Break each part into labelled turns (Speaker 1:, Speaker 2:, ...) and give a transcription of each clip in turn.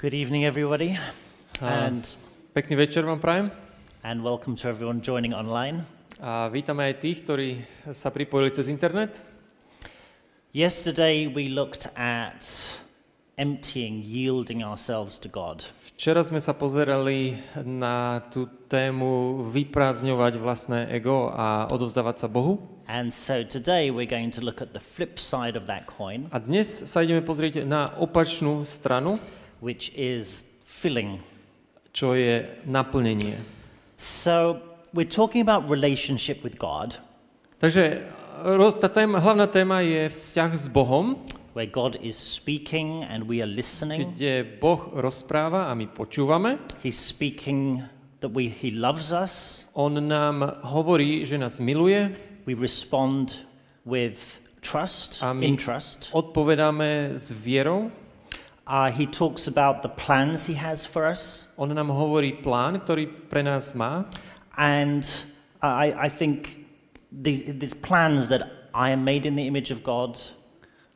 Speaker 1: Good evening, everybody. And Pekný večer vám prajem and welcome to everyone joining online. a vítame aj tých, ktorí sa pripojili cez internet. Yesterday, we looked at emptying, yielding ourselves to God. Včera sme sa pozerali na tú tému vyprázdňovať vlastné ego a odovzdávať sa Bohu. And so today, we're going to look at the flip side of that coin A dnes sa ideme pozrieť na opačnú stranu which is filling. Čo je naplnenie. So we're talking about relationship with God. Takže tá téma, hlavná téma je vzťah s Bohom. Where God is speaking and we are listening. Kde Boh rozpráva a my počúvame. He's speaking that we, he loves us. On nám hovorí, že nás miluje. We respond with trust, a my in trust. odpovedáme s vierou. Uh, he talks about the plans he has for us. On nám hovorí plán, ktorý pre nás má. And I, I think these, these plans that I am made in the image of God.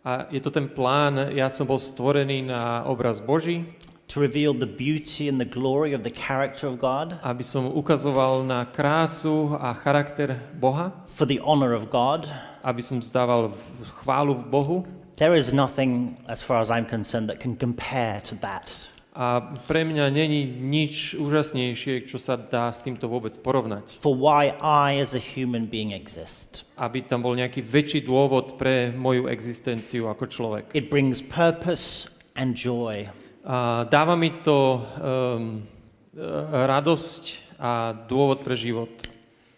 Speaker 1: A je to ten plán, ja som bol stvorený na obraz Boží. To reveal the beauty and the glory of the character of God. Aby som ukazoval na krásu a charakter Boha. For the honor of God. Aby som zdával chválu v Bohu. There is nothing, as far as I'm concerned, that can compare to that. A pre mňa není nič úžasnejšie, čo sa dá s týmto vôbec porovnať. For why I as a human being exist. Aby tam bol nejaký väčší dôvod pre moju existenciu ako človek. It brings purpose and joy. A dáva mi to um, radosť a dôvod pre život.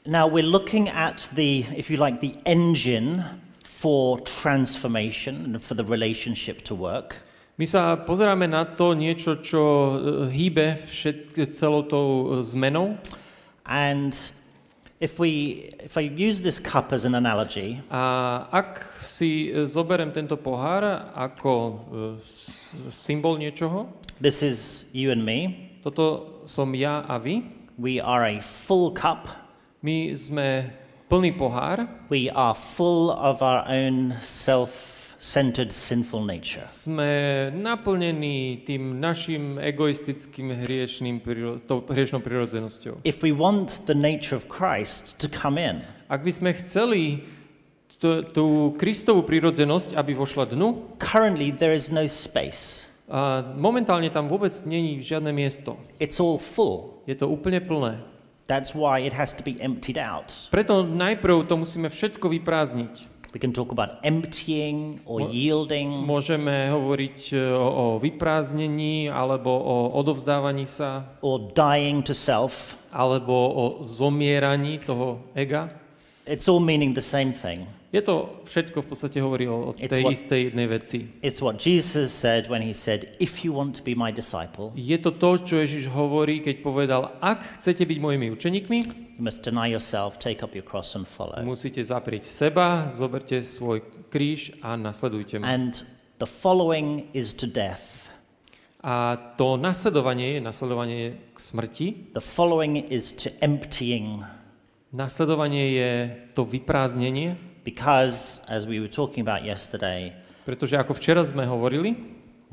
Speaker 1: Now we're looking at the, if you like, the engine for transformation and for the relationship to work. My sa pozeráme na to niečo, čo eh, hýbe všetk, celou tou eh, zmenou. And if we, if I use this cup as an analogy, a ak si eh, zoberem tento pohár ako symbol niečoho, this is you and me. Toto som ja a vy. We are a full cup. My sme plný pohár. We are full of our own self-centered sinful nature. Sme naplnení tým našim egoistickým hriešným hriešnou prírodzenosťou. If we want the nature of Christ to come in. Ak by sme chceli tú Kristovú prírodzenosť, aby vošla dnu. Currently there is no space. A momentálne tam vôbec není žiadne miesto. It's all full. Je to úplne plné. That's why it has to be emptied out. Preto najprv to musíme všetko vyprázdniť. We can talk about emptying or yielding. Môžeme hovoriť e, o, o vyprázdnení alebo o odovzdávaní sa. Or dying to self. Alebo o zomieraní toho ega. It's all meaning the same thing. Je to všetko v podstate hovorí o, o tej what, istej jednej veci. It's what Jesus said when he said, if you want to be my disciple. Je to to, čo Ježiš hovorí, keď povedal, ak chcete byť mojimi učeníkmi, you must deny yourself, take up your cross and follow. Musíte zaprieť seba, zoberte svoj kríž a nasledujte ma. And the following is to death. A to nasledovanie je nasledovanie k smrti. The following is to emptying. Nasledovanie je to vyprázdnenie. Because, as we were talking about yesterday, pretože ako včera sme hovorili,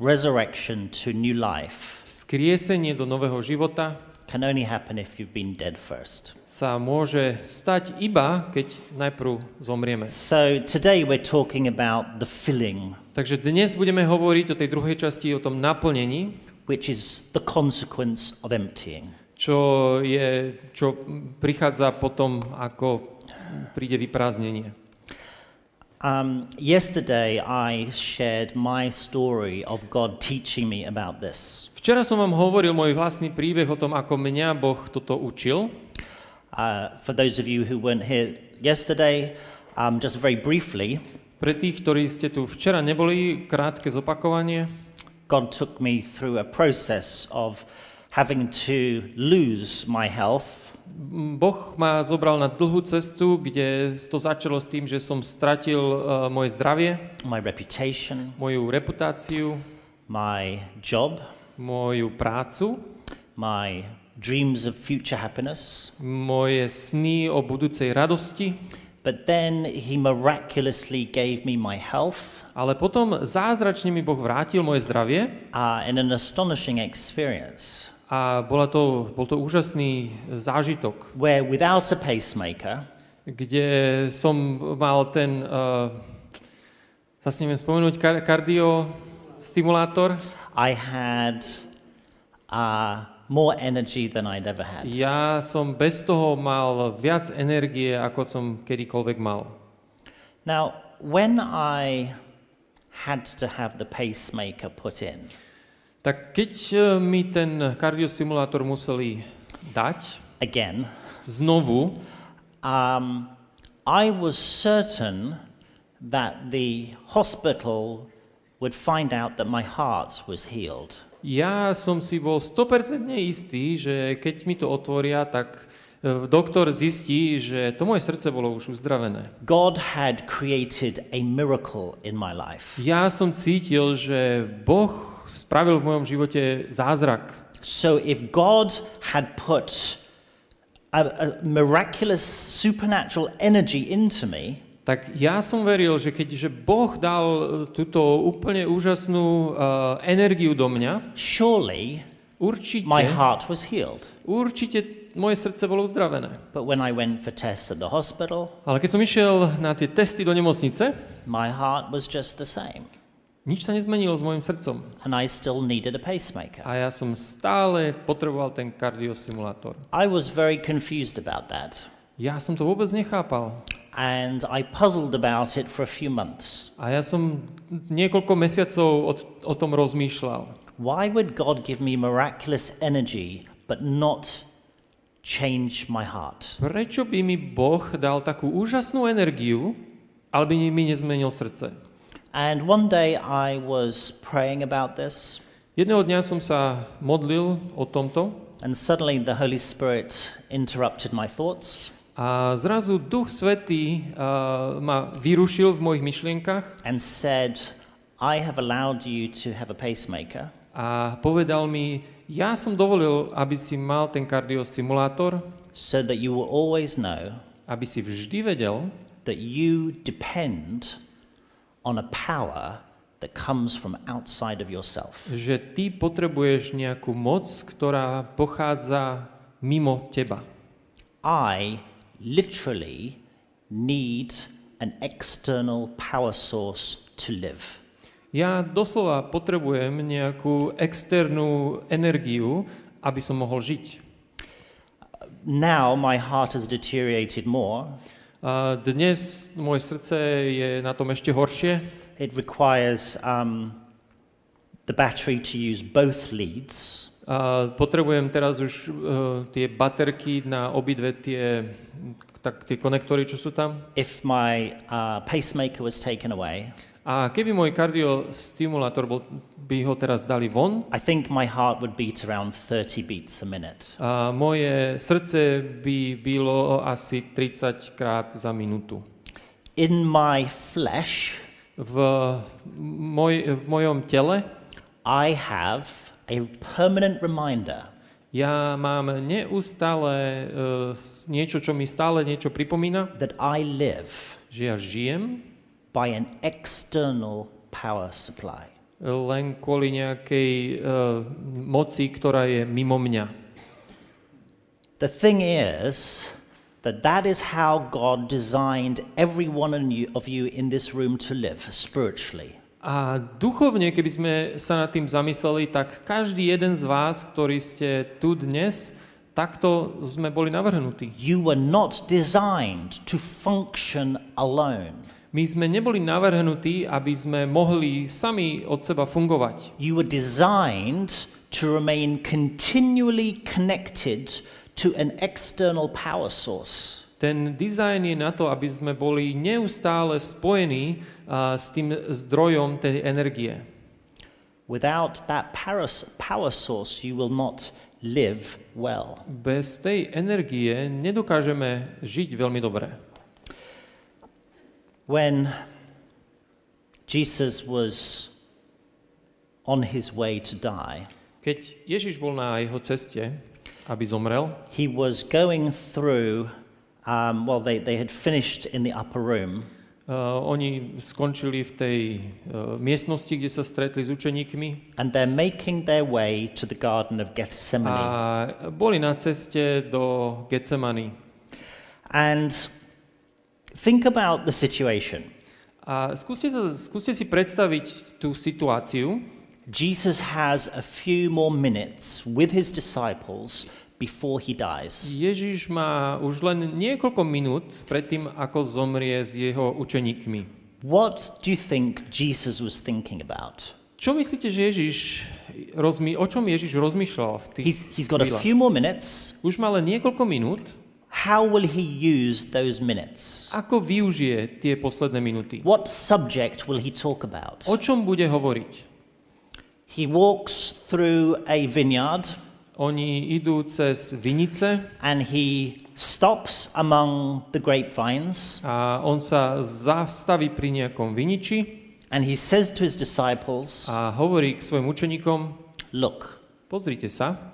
Speaker 1: resurrection to new life skriesenie do nového života can only happen if you've been dead first. sa môže stať iba, keď najprv zomrieme. So today we're talking about the filling. Takže dnes budeme hovoriť o tej druhej časti, o tom naplnení, which is the consequence of emptying. Čo, je, čo prichádza potom, ako príde vyprázdnenie. Um, yesterday I shared my story of God teaching me about this. Včera som vám hovoril môj vlastný príbeh o tom, ako mňa Boh toto učil. Uh, for those of you who weren't here yesterday, um, just very briefly. Pre tých, ktorí ste tu včera neboli, krátke zopakovanie. God took me through a process of having to lose my health Boh ma zobral na dlhú cestu, kde to začalo s tým, že som stratil uh, moje zdravie, my reputation, moju reputáciu, my job, moju prácu, my dreams of future happiness, moje sny o budúcej radosti. But then he miraculously gave me my health. Ale potom zázračne mi Boh vrátil moje zdravie. Uh, in an astonishing experience. A bola to, bol to úžasný zážitok. Where without a pacemaker, kde som mal ten, uh, sa s neviem spomenúť, kar- kardio stimulátor. I had uh, more energy than I'd ever had. Ja som bez toho mal viac energie, ako som kedykoľvek mal. Now, when I had to have the pacemaker put in, tak keď e, mi ten kardiosimulátor museli dať, again, znovu, um, I was certain that the hospital would find out that my heart was healed. Ja som si bol 100% istý, že keď mi to otvoria, tak e, doktor zistí, že to moje srdce bolo už uzdravené. God had created a miracle in my life. Ja som cítil, že Boh spravil v mojom živote zázrak. So if God had put a, a miraculous supernatural energy into me, tak ja som veril, že keďže Boh dal e, túto úplne úžasnú uh, energiu do mňa, surely určite, my heart was healed. určite moje srdce bolo uzdravené. But when I went for tests at the hospital, Ale keď som išiel na tie testy do nemocnice, my heart was just the same. Nič sa nezmenilo s mojim srdcom. And I still needed a pacemaker. A ja som stále potreboval ten kardiosimulátor. I was very confused about that. Ja som to vôbec nechápal. And I puzzled about it for a few months. A ja som niekoľko mesiacov od, o tom rozmýšľal. Why would God give me miraculous energy but not change my heart? Prečo by mi Boh dal takú úžasnú energiu, ale by mi nezmenil srdce? And one day I was praying about this. Jedného dňa som sa modlil o tomto. And suddenly the Holy Spirit interrupted my thoughts. A zrazu Duch Svetý uh, ma vyrušil v mojich myšlienkach. And said, I have allowed you to have a pacemaker. A povedal mi, ja som dovolil, aby si mal ten kardiosimulátor. So that you will always know, aby si vždy vedel, that you depend on a power that comes from outside of yourself. Že ty potrebuješ nejakú moc, ktorá pochádza mimo teba. I literally need an external power source to live. Ja doslova potrebujem nejakú externú energiu, aby som mohol žiť. Now my heart has deteriorated more. A dnes moje srdce je na tom ešte horšie. It requires um, the battery to use both leads. A potrebujem teraz už uh, tie baterky na obidve tie tak tie konektory, čo sú tam. If my uh, pacemaker was taken away. A keby môj kardiostimulátor bol, by ho teraz dali von, I think my heart would beat around 30 beats a minute. a moje srdce by bylo asi 30 krát za minútu. In my flesh, V, moj, v mojom tele I have a permanent reminder ja mám neustále uh, niečo, čo mi stále niečo pripomína, that I live že ja žijem by an external power supply. Len kvôli nejakej uh, moci, ktorá je mimo mňa. The thing is that that is how God designed every one of you in this room to live spiritually. A duchovne, keby sme sa nad tým zamysleli, tak každý jeden z vás, ktorý ste tu dnes, takto sme boli navrhnutí. You were not designed to function alone. My sme neboli navrhnutí, aby sme mohli sami od seba fungovať. You were designed to remain continually connected to an external power source. Ten dizajn je na to, aby sme boli neustále spojení uh, s tým zdrojom tej energie. Without that power source you will not live well. Bez tej energie nedokážeme žiť veľmi dobre when Jesus was on his way to die, keď Ježiš bol na jeho ceste, aby zomrel, he was going through, um, well, they, they had finished in the upper room. Uh, oni skončili v tej uh, miestnosti, kde sa stretli s učeníkmi. And they're making their way to the Garden of Gethsemane. A boli na ceste do Getsemany. And Think about the situation. A skúste, sa, skúste si predstaviť tú situáciu. Jesus has a few more minutes with his disciples before he dies. Ježiš má už len niekoľko minút pred tým, ako zomrie s jeho učeníkmi. What do you think Jesus was thinking about? Čo myslíte, že Ježiš rozmi- o čom Ježiš rozmýšľal v tých he's, he's got a few more minutes. Už má len niekoľko minút. How will he use those minutes? Ako využije tie posledné minuty? What subject will he talk about? O čom bude hovoriť? He walks through a vineyard. Oni idú cez vinice. And he stops among the grapevines. A on sa zastaví pri nejakom viniči. And he says to his disciples. A hovorí k svojim učeníkom. Look. Pozrite sa.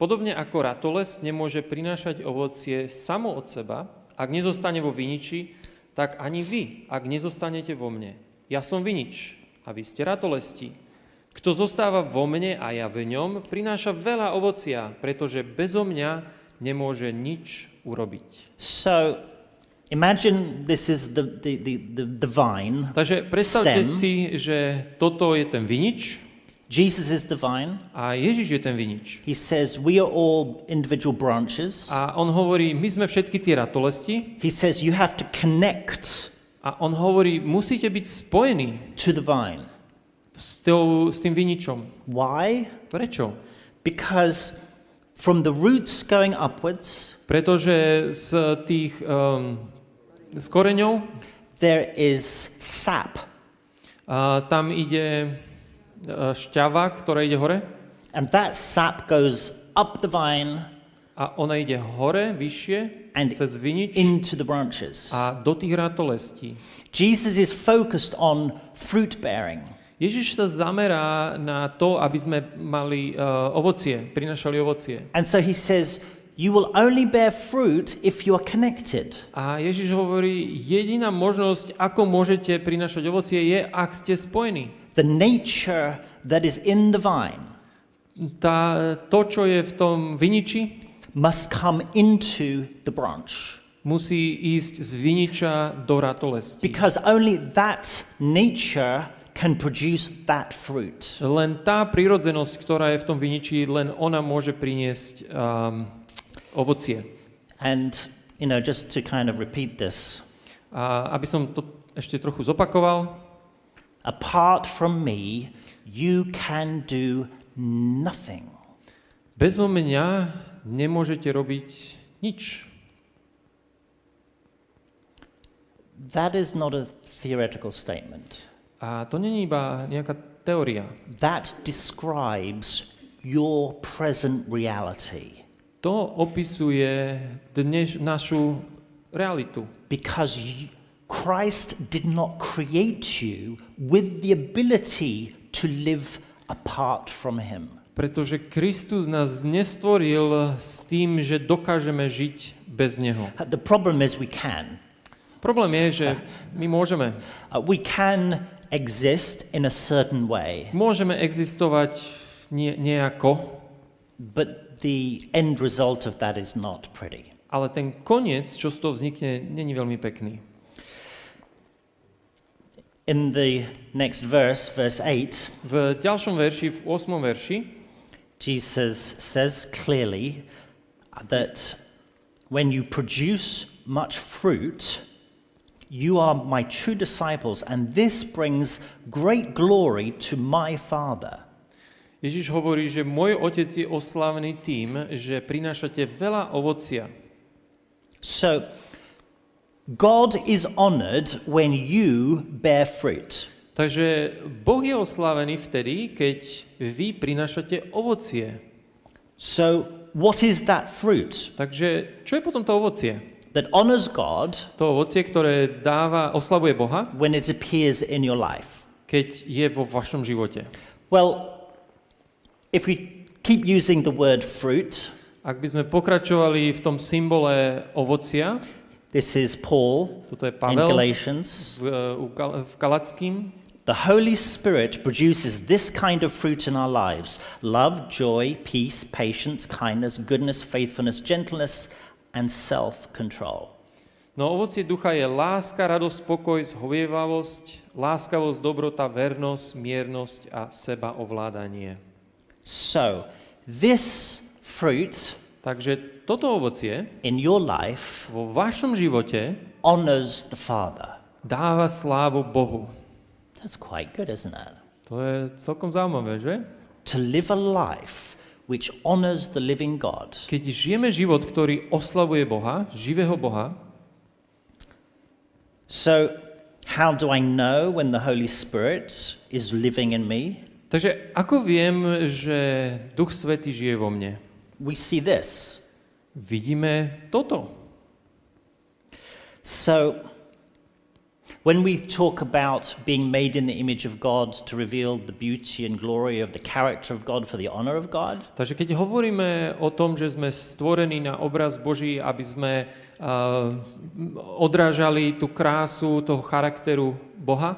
Speaker 1: Podobne ako ratoles nemôže prinášať ovocie samo od seba, ak nezostane vo viniči, tak ani vy, ak nezostanete vo mne. Ja som vinič a vy ste ratolesti. Kto zostáva vo mne a ja v ňom, prináša veľa ovocia, pretože bezo mňa nemôže nič urobiť. So, imagine this is the, the, the, the vine, Takže predstavte stem. si, že toto je ten vinič, Jesus is the vine. A Ježiš je ten vinič. He says we are all individual branches. A on hovorí, my sme všetky tie ratolesti. He says you have to connect. A on hovorí, musíte byť spojení. To the vine. S, tou, s tým viničom. Why? Prečo? Because from the roots going upwards. Pretože z tých um, z koreňov there is sap. A tam ide E, šťava, ktorá ide hore. And that sap goes up the vine. A ona ide hore, vyššie, and cez vinič into the branches. a do tých ratolestí. Jesus is focused on fruit bearing. Ježiš sa zamerá na to, aby sme mali uh, ovocie, prinašali ovocie. And so he says, You will only bear fruit if you are connected. A Ježiš hovorí, jediná možnosť, ako môžete prinašať ovocie, je, ak ste spojení the nature that is in the vine tá, to, čo je v tom viniči, must come into the branch. Musí ísť z viniča do ratolesti. Because only that nature can produce that fruit. Len tá prírodzenosť, ktorá je v tom viniči, len ona môže priniesť um, ovocie. And you know, just to kind of repeat this. A aby som to ešte trochu zopakoval. Apart from me, you can do nothing. Bezo mňa nemôžete robiť nič. That is not a theoretical statement. A to není iba nejaká teória. That describes your present reality. To opisuje dneš, našu realitu. Because you, Christ did not create you with the ability to live apart from him. Pretože Kristus nás nestvoril s tým, že dokážeme žiť bez neho. Uh, the problem is we can. Problém je, že uh, my môžeme. Uh, we can exist in a certain way. Môžeme existovať nie, nejako. But the end result of that is not pretty. Ale ten koniec, čo z toho vznikne, není veľmi pekný. in the next verse, verse 8, v ďalšom verši, v 8. verši, Jesus says clearly that when you produce much fruit, you are my true disciples, and this brings great glory to my Father. Ježiš hovorí, že môj otec je oslavný tým, že prinášate veľa ovocia. So, God is honored when you bear fruit. Takže Boh je oslavený vtedy, keď vy prinášate ovocie. So what is that fruit? Takže čo je potom to ovocie? That honors God. To ovocie, ktoré dáva, oslavuje Boha. When it appears in your life. Keď je vo vašom živote. Well, if we keep using the word fruit, ak by sme pokračovali v tom symbole ovocia, This is Paul Toto je Pavel in Galatians. V, eh, v Galackým. The Holy Spirit produces this kind of fruit in our lives love, joy, peace, patience, kindness, goodness, faithfulness, gentleness, and self control. No ovocie ducha je láska, radosť, pokoj, zhovievavosť, láskavosť, dobrota, vernosť, miernosť a seba So, this fruit Takže toto ovocie in your life vo vašom živote honors the Father. dáva slávu Bohu. That's quite good, isn't it? To je celkom zaujímavé, že? To live a life which honors the living God. Keď žijeme život, ktorý oslavuje Boha, živého Boha, So how do I know when the Holy Spirit is living in me? Takže ako viem, že Duch Svetý žije vo mne? We see this vidíme toto. So, when we talk about being made in the image of God to reveal the beauty and glory of the character of God for the honor of God. Takže keď hovoríme o tom, že sme stvorení na obraz Boží, aby sme uh, odrážali tú krásu toho charakteru Boha.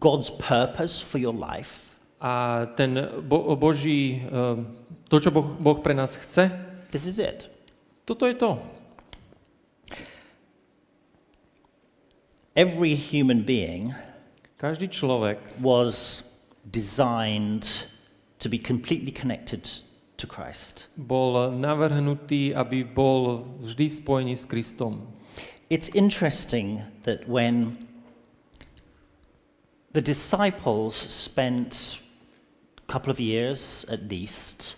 Speaker 1: God's purpose for your life. A ten bo- Boží, uh, to, čo boh, boh pre nás chce. This is it. Toto je to. Every human being každý člověk was designed to be completely connected to Christ. Bol navrhnutý, aby bol vždy spojený s Kristom. It's interesting that when the disciples spent a couple of years at least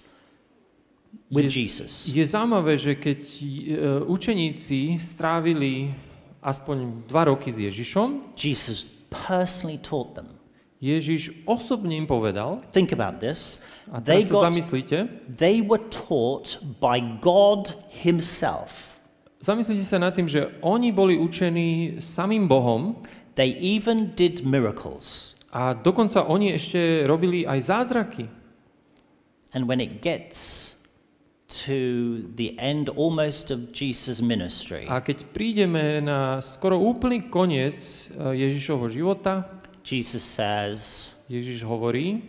Speaker 1: with je, Jesus. Je zaujímavé, že keď uh, učeníci strávili aspoň dva roky s Ježišom, Jesus personally taught them. Ježiš osobne im povedal. Think about this. A teraz they got, zamyslite, They were taught by God himself. Zamyslite sa nad tým, že oni boli učení samým Bohom. They even did miracles. A dokonca oni ešte robili aj zázraky. And when it gets to the end almost of Jesus ministry. A keď prídeme na skoro úplný koniec eh, Ježišovho života, Jesus says, Ježiš hovorí,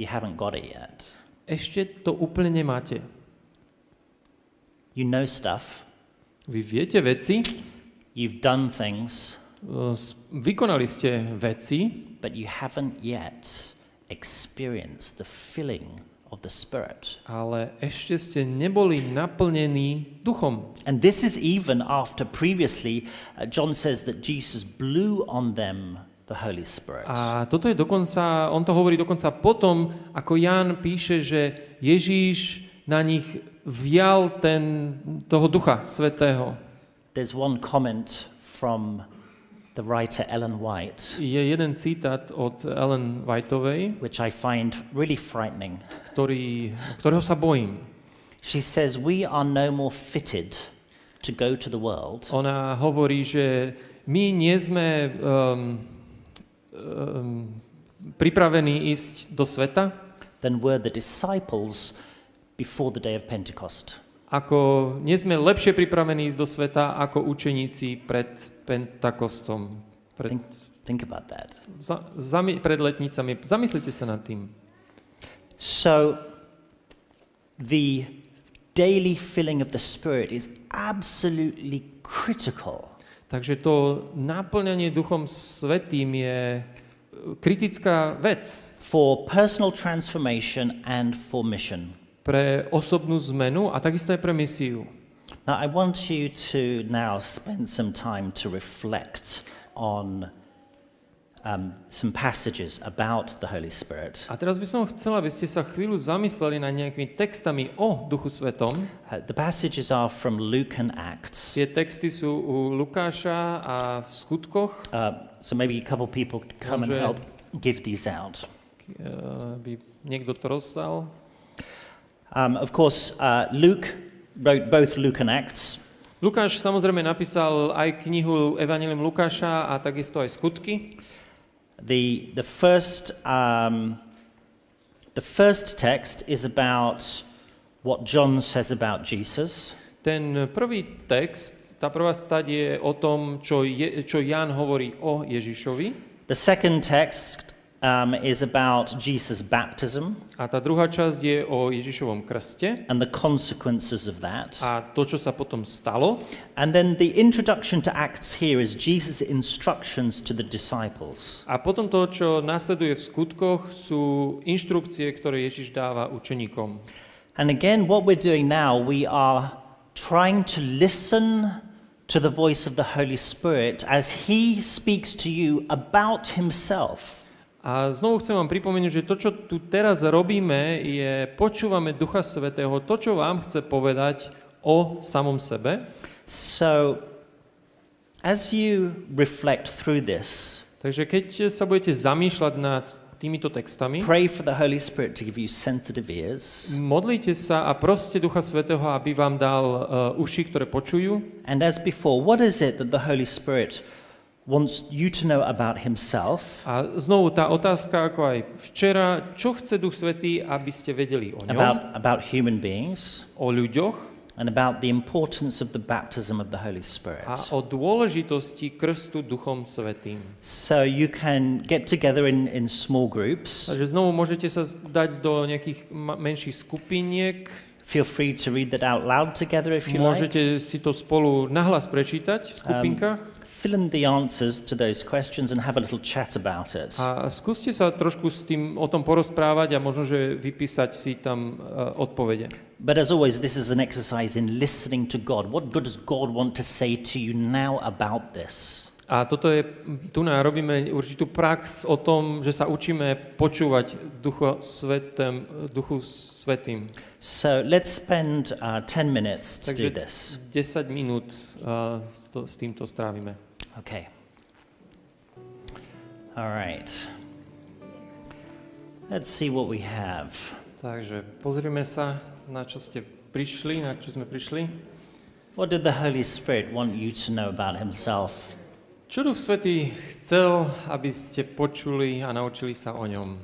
Speaker 1: you haven't got it yet. Ešte to úplne nemáte. You know stuff. Vy viete veci. You've done things. Eh, vykonali ste veci. But you haven't yet experienced the filling of the Spirit. Ale ešte ste neboli naplnení duchom. And this is even after previously uh, John says that Jesus blew on them the Holy Spirit. A toto je dokonca, on to hovorí dokonca potom, ako Ján píše, že Ježíš na nich vial ten, toho Ducha Svetého. There's one comment from the writer Ellen White. Je jeden citát od Ellen Whiteovej, which I find really frightening. Ktorý, ktorého sa bojím. She says we are no more fitted to go to the world. Ona hovorí, že my nie sme um, um, pripravení ísť do sveta. Then were the disciples before the day of Pentecost ako nie sme lepšie pripravení ísť do sveta ako učeníci pred Pentakostom. Pred, think, think about that. Za, zami, pred letnicami. Zamyslite sa nad tým. So the daily filling of the Spirit is absolutely critical. Takže to naplňanie Duchom Svetým je e, kritická vec. For personal transformation and for mission pre osobnú zmenu a takisto aj pre misiu. Now I want you to now spend some time to reflect on um, some passages about the Holy Spirit. A teraz by som chcela, aby ste sa chvíľu zamysleli na nejakými textami o Duchu Svetom. Uh, the passages are from Luke and Acts. Tie texty sú u Lukáša a v skutkoch. Uh, so maybe a couple people come Môže, and help give these out. Uh, By niekto to rozdal. Um, of course, uh, Luke wrote both Luke and Acts. Lukáš samozrejme napísal aj knihu Evangelium Lukáša a takisto aj skutky. The, the, first, um, the first text is about what John says about Jesus. Ten prvý text, tá prvá stať je o tom, čo, je, čo Jan hovorí o Ježišovi. The second text um, is about Jesus' baptism. A tá druhá časť je o Ježišovom krste. And the consequences of that. A to, čo potom stalo. And then the introduction to Acts here is Jesus' instructions to the disciples. A potom to, čo nasleduje v skutkoch, Ježiš dáva And again, what we're doing now, we are trying to listen to the voice of the Holy Spirit as he speaks to you about himself. A znovu chcem vám pripomenúť, že to, čo tu teraz robíme, je počúvame Ducha Svetého, to, čo vám chce povedať o samom sebe. So, as you reflect through this, takže keď sa budete zamýšľať nad týmito textami. Pray for the Holy Spirit to give you sensitive ears. Modlite sa a proste Ducha Svetého, aby vám dal uh, uši, ktoré počujú. And as before, what is it that the Holy Spirit wants you to know about himself. A znovu tá otázka, ako aj včera, čo chce Duch Svetý, aby ste vedeli o ňom? About, about human beings. O ľuďoch. And about the importance of the baptism of the Holy Spirit. A o dôležitosti krstu Duchom Svetým. So you can get together in, in small groups. Takže znovu môžete sa dať do nejakých menších skupiniek. Feel free to read that out loud together if you Môžete like. si to spolu nahlas prečítať v skupinkách. Um, fill in the answers to those questions and have a little chat about it. A skúste sa trošku s tým o tom porozprávať a možno, že vypísať si tam uh, odpovede. But as always, this is an exercise in listening to God. What good does God want to say to you now about this? A toto je, tu na robíme určitú prax o tom, že sa učíme počúvať Ducho Svetem, Duchu Svetým. So let's spend uh, 10 minutes to Takže do this. 10 minút uh, s, to, s týmto strávime. Okay. All right. Let's see what we have. Takže pozrieme sa, na čo ste prišli, na čo sme prišli. What did the Holy Spirit want you to know about himself? Čo Duch Svetý chcel, aby ste počuli a naučili sa o ňom?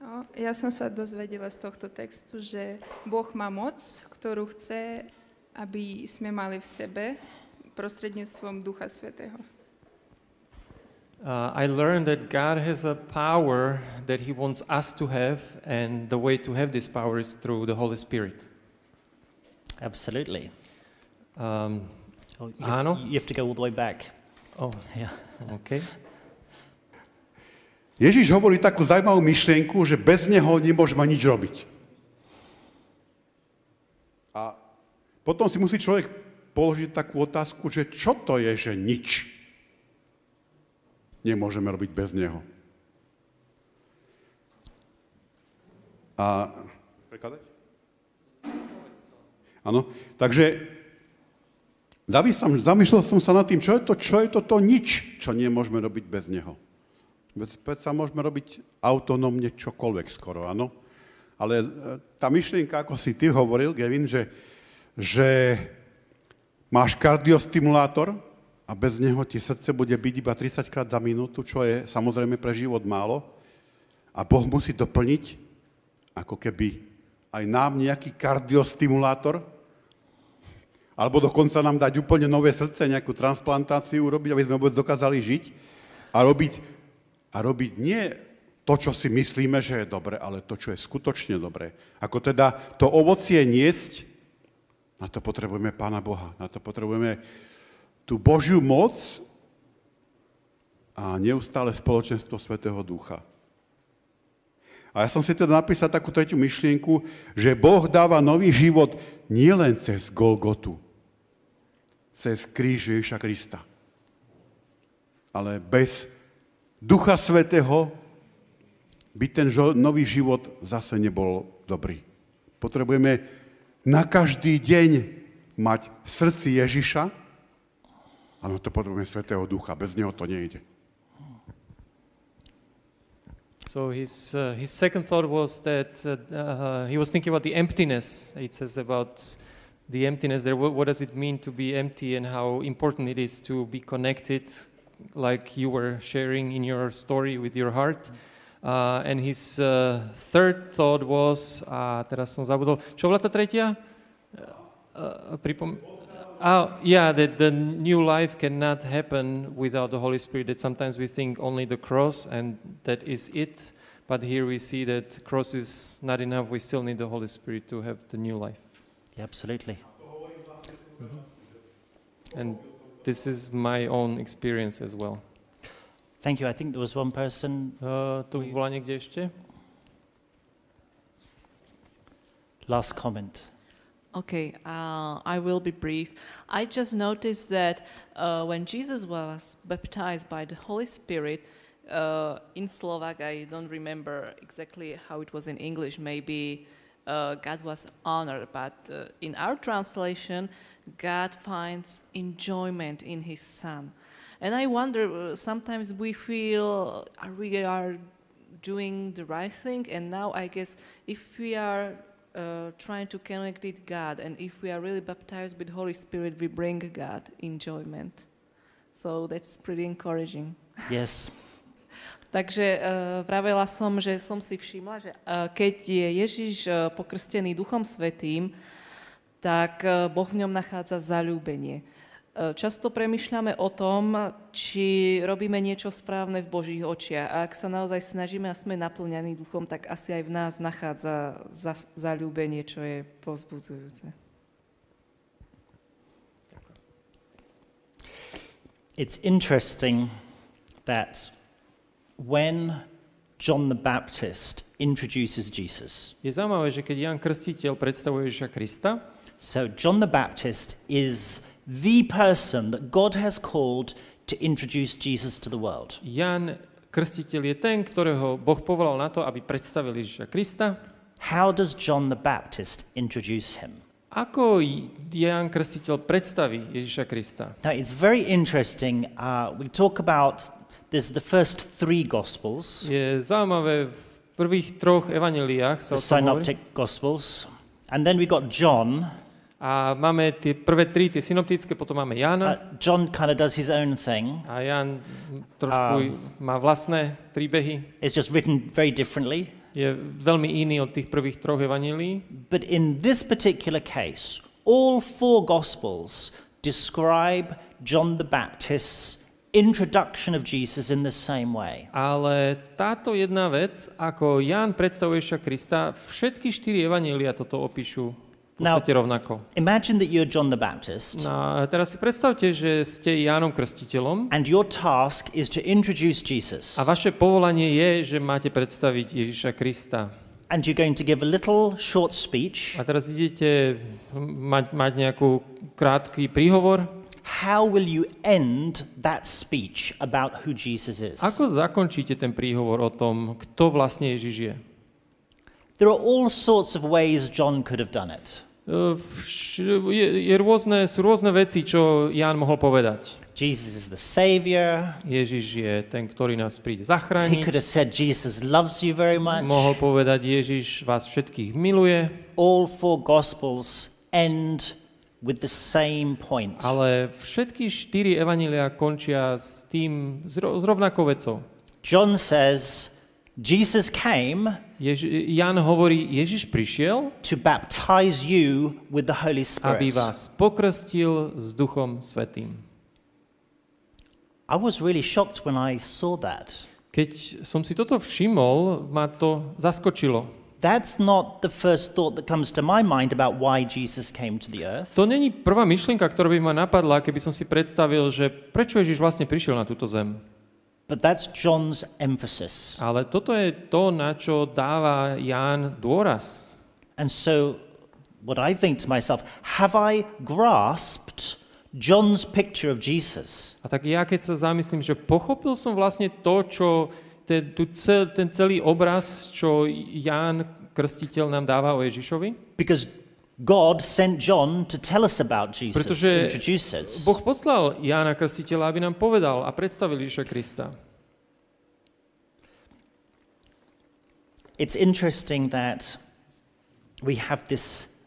Speaker 2: No, ja som sa dozvedela z tohto textu, že Boh má moc, ktorú chce, aby sme mali v sebe prostredníctvom Ducha Svetého. Uh, I learned that God has a power that He wants us to have, and the way to have this power is through the
Speaker 3: Holy Spirit. Absolutely. Um, oh, you, have, áno? you have to go all the way back. Oh, yeah. Okay. Ježíš hovorí takú zaujímavú myšlienku, že bez neho nemôžeme nič robiť. A potom si musí človek položiť takú otázku, že čo to je, že nič nemôžeme robiť bez neho. A... Prekladať? Áno. Takže zamýšľal som sa nad tým, čo je to, čo je to, to nič, čo nemôžeme robiť bez neho. Bez sa môžeme robiť autonómne čokoľvek skoro, áno. Ale e, tá myšlienka, ako si ty hovoril, Gavin, že, že Máš kardiostimulátor a bez neho ti srdce bude byť iba 30 krát za minútu, čo je samozrejme pre život málo. A Boh musí doplniť, ako keby aj nám nejaký kardiostimulátor, alebo dokonca nám dať úplne nové srdce, nejakú transplantáciu urobiť, aby sme vôbec dokázali žiť a robiť, a robiť nie to, čo si myslíme, že je dobre, ale to, čo je skutočne dobre. Ako teda to ovocie niesť na to potrebujeme Pána Boha, na to potrebujeme tú Božiu moc a neustále spoločenstvo Svetého Ducha. A ja som si teda napísal takú tretiu myšlienku, že Boh dáva nový život nielen cez Golgotu, cez kríž Ježiša Krista, ale bez Ducha Svetého by ten nový život zase nebol dobrý. Potrebujeme na každý deň mať v srdci Ježiša, áno, to potrebujeme Svetého Ducha, bez Neho to nejde.
Speaker 1: So his, uh, his second thought was that uh, uh, he was thinking about the emptiness. It says about the emptiness there. What, what does it mean to be empty and how important it is to be connected, like you were sharing in your story with your heart? Mm-hmm. Uh, and his uh, third thought was, a teraz som zabudol, čo bola tá tretia? Uh, uh pripom- uh, oh, yeah, that the new life cannot happen without the Holy Spirit, that sometimes we think only the cross and that is it, but here we see that cross is not enough, we still need the Holy Spirit to have the new life. Yeah, absolutely. Mm-hmm. And this is my own experience as well. Thank you. I think there was one person. Uh, tu bola niekde ešte?
Speaker 4: Last comment. Okay, uh, I will be brief. I just noticed that uh, when Jesus was baptized by the Holy Spirit, uh, in Slovak, I don't remember exactly how it was in English, maybe uh, God was honored, but uh, in our translation, God finds enjoyment in his Son. And I wonder, uh, sometimes we feel uh, are we are doing the right thing, and now I guess if we are uh, trying to connect with God, and if we are really baptized with Holy Spirit, we bring God enjoyment. So that's pretty encouraging. Yes. Takže uh, vravela som, že som si všimla, že uh, keď je Ježiš uh, pokrstený Duchom Svetým, tak uh, Boh v ňom nachádza zalúbenie. E, často premyšľame o tom, či robíme niečo správne v Božích očiach. A ak sa naozaj snažíme a sme naplňaní duchom, tak asi aj v nás nachádza zalúbenie, čo je povzbudzujúce.
Speaker 1: It's interesting that when John the Baptist introduces Jesus. Je zaujímavé, že keď Jan Krstiteľ predstavuje Ježiša Krista, so John the Baptist is the person that God has called to introduce Jesus to the world. Jan Krstiteľ je ten, ktorého Boh povolal na to, aby predstavil Ježiša Krista. How does John the Baptist introduce him? Ako Jan Krstiteľ predstaví Ježiša Krista? Now it's very interesting. Uh, we talk about this the first three gospels. Je zaujímavé v prvých troch evaneliách sa the synoptic hovorí. gospels. And then we got John. A máme tie prvé tri, tie synoptické, potom máme Jana. Uh, John kind of does his own thing. A Jan trošku um, má vlastné príbehy. It's just written very differently. Je veľmi iný od tých prvých troch evanílií. But in this particular case, all four gospels describe John the Baptist's introduction of Jesus in the same way. Ale táto jedna vec, ako Ján predstavuje Krista, všetky štyri evanília toto opíšu Now, rovnako. imagine that you're John the Baptist. No, teraz si predstavte, že ste Jánom Krstiteľom. And your task is to introduce Jesus. A vaše povolanie je, že máte predstaviť Ježiša Krista. And you're going to give a little short speech. A teraz idete mať, mať nejakú krátky príhovor. How will you end that speech about who Jesus is? Ako zakončíte ten príhovor o tom, kto vlastne Ježiš je? There are all sorts of ways John could have done it je, rôzne, sú rôzne veci, čo Ján mohol povedať. Jesus is the savior. Ježiš je ten, ktorý nás príde zachrániť. He could have said Jesus loves you very much. Mohol povedať Ježiš vás všetkých miluje. All four gospels end with the same point. Ale všetky štyri evanília končia s tým s rovnakou vecou. John says Jesus came Jež, Jan hovorí, Ježiš prišiel, to baptize you with the Holy Spirit. aby vás pokrstil s Duchom Svetým. I was really shocked when I saw that. Keď som si toto všimol, ma to zaskočilo. That's not the first thought that comes to my mind about why Jesus came to the earth. To není prvá myšlienka, ktorá by ma napadla, keby som si predstavil, že prečo Ježiš vlastne prišiel na túto zem. But that's John's emphasis. Ale toto je to, na čo dáva Ján dôraz. And so what I think to myself, have I grasped John's picture of Jesus? A tak ja keď sa zamyslím, že pochopil som vlastne to, čo ten, tu cel, ten celý obraz, čo Ján Krstiteľ nám dáva o Ježišovi? Because God sent John to tell us about Jesus, Pretože introduce Boh poslal Jána Krstiteľa, aby nám povedal a predstavil Ježiša Krista. It's interesting that we have this,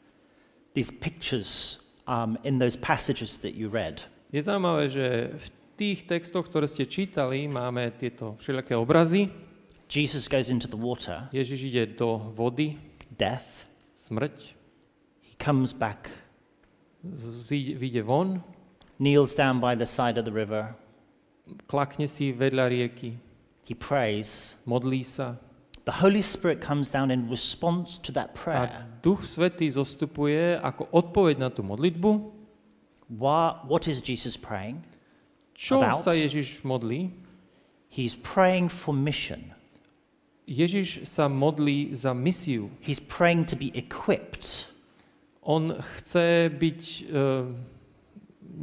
Speaker 1: these pictures um, in those passages that you read. Je zaujímavé, že v tých textoch, ktoré ste čítali, máme tieto všelijaké obrazy. Jesus goes into the water. Ježiš ide do vody. Death. Smrť comes back. Vyjde von. Kneels down by the side of the river. Klakne si vedľa rieky. He prays. Modlí sa. The Holy Spirit comes down in response to that prayer. A Duch Svetý zostupuje ako odpoveď na tú modlitbu. What, what is Jesus praying? Čo about? sa Ježiš modlí? He's praying for mission. Ježiš sa modlí za misiu. He's praying to be equipped. On chce byť uh,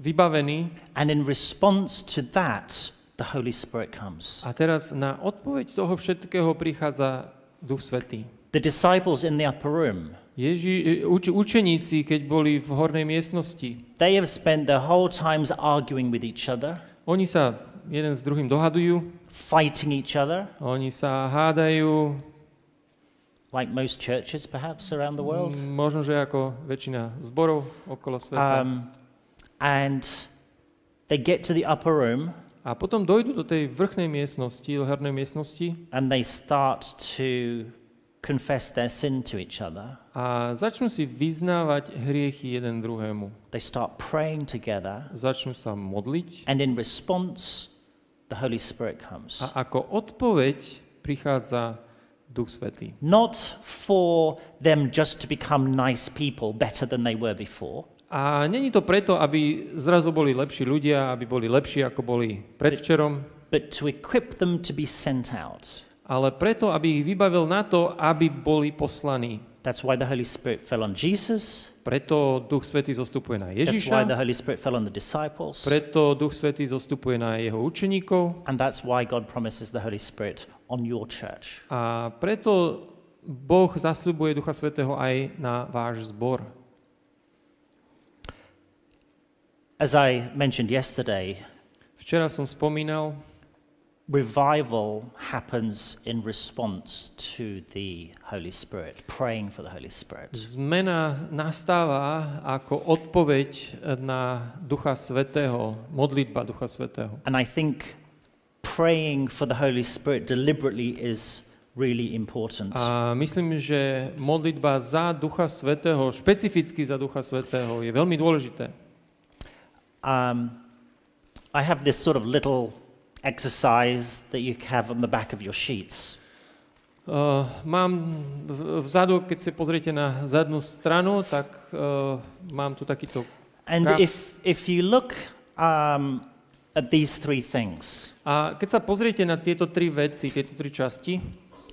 Speaker 1: vybavený. And in response to that, the Holy Spirit comes. A teraz na odpoveď toho všetkého prichádza Duch Svetý. The disciples in the upper room. Ježi, eh, uč, učeníci, keď boli v hornej miestnosti. They have spent the whole times arguing with each other. Oni sa jeden s druhým dohadujú. Fighting each other. Oni sa hádajú like most churches perhaps around the world. Mm, možno, že ako väčšina zborov okolo sveta. Um, and they get to the upper room. A potom dojdú do tej vrchnej miestnosti, do hernej miestnosti. And they start to confess their sin to each other. A začnú si vyznávať hriechy jeden druhému. They start praying together. Začnú sa modliť. And in response the Holy Spirit comes. A ako odpoveď prichádza Duch Svetý. Not for them just to become nice people, better than they were before. A není to preto, aby zrazu boli lepší ľudia, aby boli lepší, ako boli predvčerom. But, but to equip them to be sent out. Ale preto, aby ich vybavil na to, aby boli poslaní. That's why the Holy Spirit fell on Jesus. Preto Duch Svetý zostupuje na Ježiša. That's why the Holy Spirit fell on the disciples. Preto Duch Svetý zostupuje na jeho učeníkov. And that's why God promises the Holy Spirit on your church. A preto Boh zasľubuje Ducha Svetého aj na váš zbor. As I mentioned yesterday, včera som spomínal, revival happens in response to the Holy Spirit, praying for the Holy Spirit. Zmena nastáva ako odpoveď na Ducha Svetého, modlitba Ducha Svetého. And I think praying for the Holy Spirit deliberately is really important. A myslím, že modlitba za Ducha Svetého, špecificky za Ducha Svetého, je veľmi dôležité. Um, I have this sort of little exercise that you have on the back of your sheets. Uh, mám vzadu, keď si pozriete na zadnú stranu, tak uh, mám tu takýto And graf. if, if you look um, at these three things. A keď sa pozriete na tieto tri veci, tieto tri časti,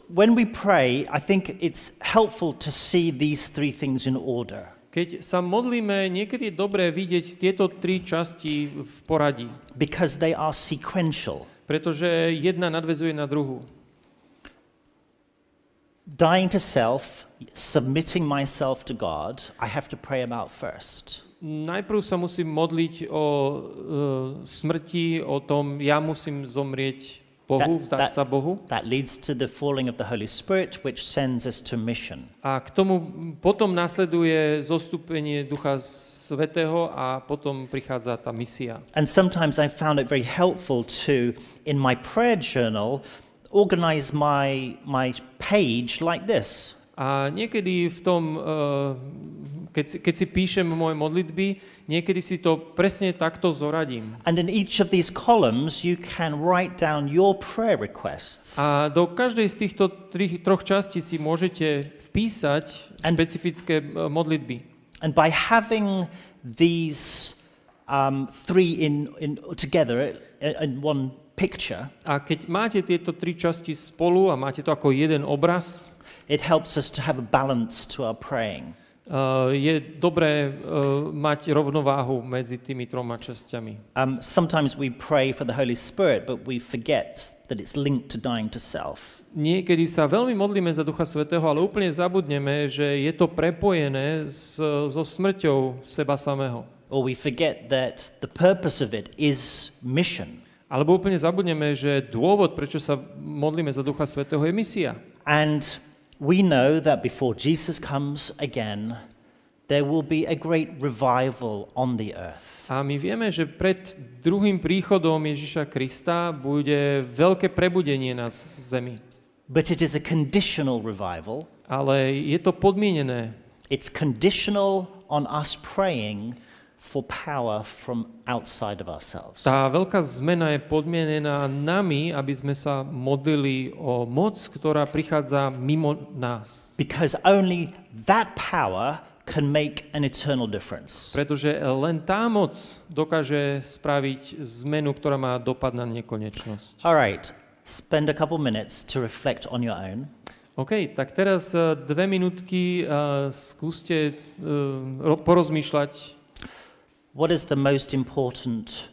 Speaker 1: when we pray, I think it's helpful to see these three things in order. Keď sa modlíme, niekedy je dobré vidieť tieto tri časti v poradí. Because they are sequential. Pretože jedna nadvezuje na druhú. Dying to self, submitting myself to God, I have to pray about first. Najprv sa musím modliť o uh, smrti, o tom, ja musím zomrieť Bohu, vzdať that, sa Bohu. That leads to the falling of the Holy Spirit, which sends us to mission. A k tomu potom nasleduje zostúpenie Ducha Svetého a potom prichádza tá misia. And sometimes I found it very helpful to, in my prayer journal, organize my, my page like this. A niekedy v tom, eh, keď si, keď si píšem moje modlitby, niekedy si to presne takto zoradím. And in each of these columns you can write down your prayer requests. A do každej z týchto tri, troch častí si môžete vpísať and, špecifické eh, modlitby. And by having these um, three in, in together eh, in one picture. A keď máte tieto tri časti spolu a máte to ako jeden obraz, it helps us to have a balance to our praying. Uh, je dobré uh, mať rovnováhu medzi tými troma časťami. Um, sometimes we pray for the Holy Spirit, but we forget that it's linked to dying to self. Niekedy sa veľmi modlíme za Ducha Svetého, ale úplne zabudneme, že je to prepojené s, so smrťou seba samého. Or we forget that the purpose of it is mission. Alebo úplne zabudneme, že dôvod, prečo sa modlíme za Ducha Svetého, je misia. And we know that before Jesus comes again, there will be a great revival on the earth. A my vieme, že pred druhým príchodom Ježiša Krista bude veľké prebudenie na zemi. But it is a conditional revival. Ale je to podmienené. It's conditional on us praying for power from outside of ourselves. Tá veľká zmena je podmienená nami, aby sme sa modlili o moc, ktorá prichádza mimo nás. Because only that power can make an eternal difference. Pretože len tá moc dokáže spraviť zmenu, ktorá má dopad na nekonečnosť. All right. Spend a couple minutes to reflect on your own. OK, tak teraz eh, dve minútky uh, skúste uh, porozmýšľať What is the most important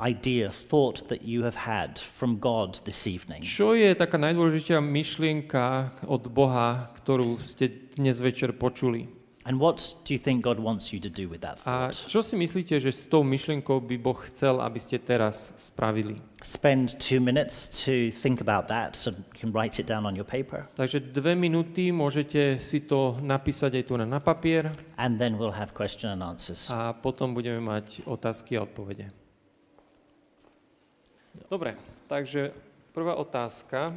Speaker 1: idea, thought that you have had from God this evening? Čo je taká najdôležitejšia myšlienka od Boha, ktorú ste dnes večer počuli? And what do you think God wants you to do with that A čo si myslíte, že s tou myšlienkou by Boh chcel, aby ste teraz spravili? Spend two minutes to think about that so you can write it down on your paper. Takže dve minúty môžete si to napísať aj tu na, na papier And then we'll have question and answers. a potom budeme mať otázky a odpovede. Dobre, takže prvá otázka.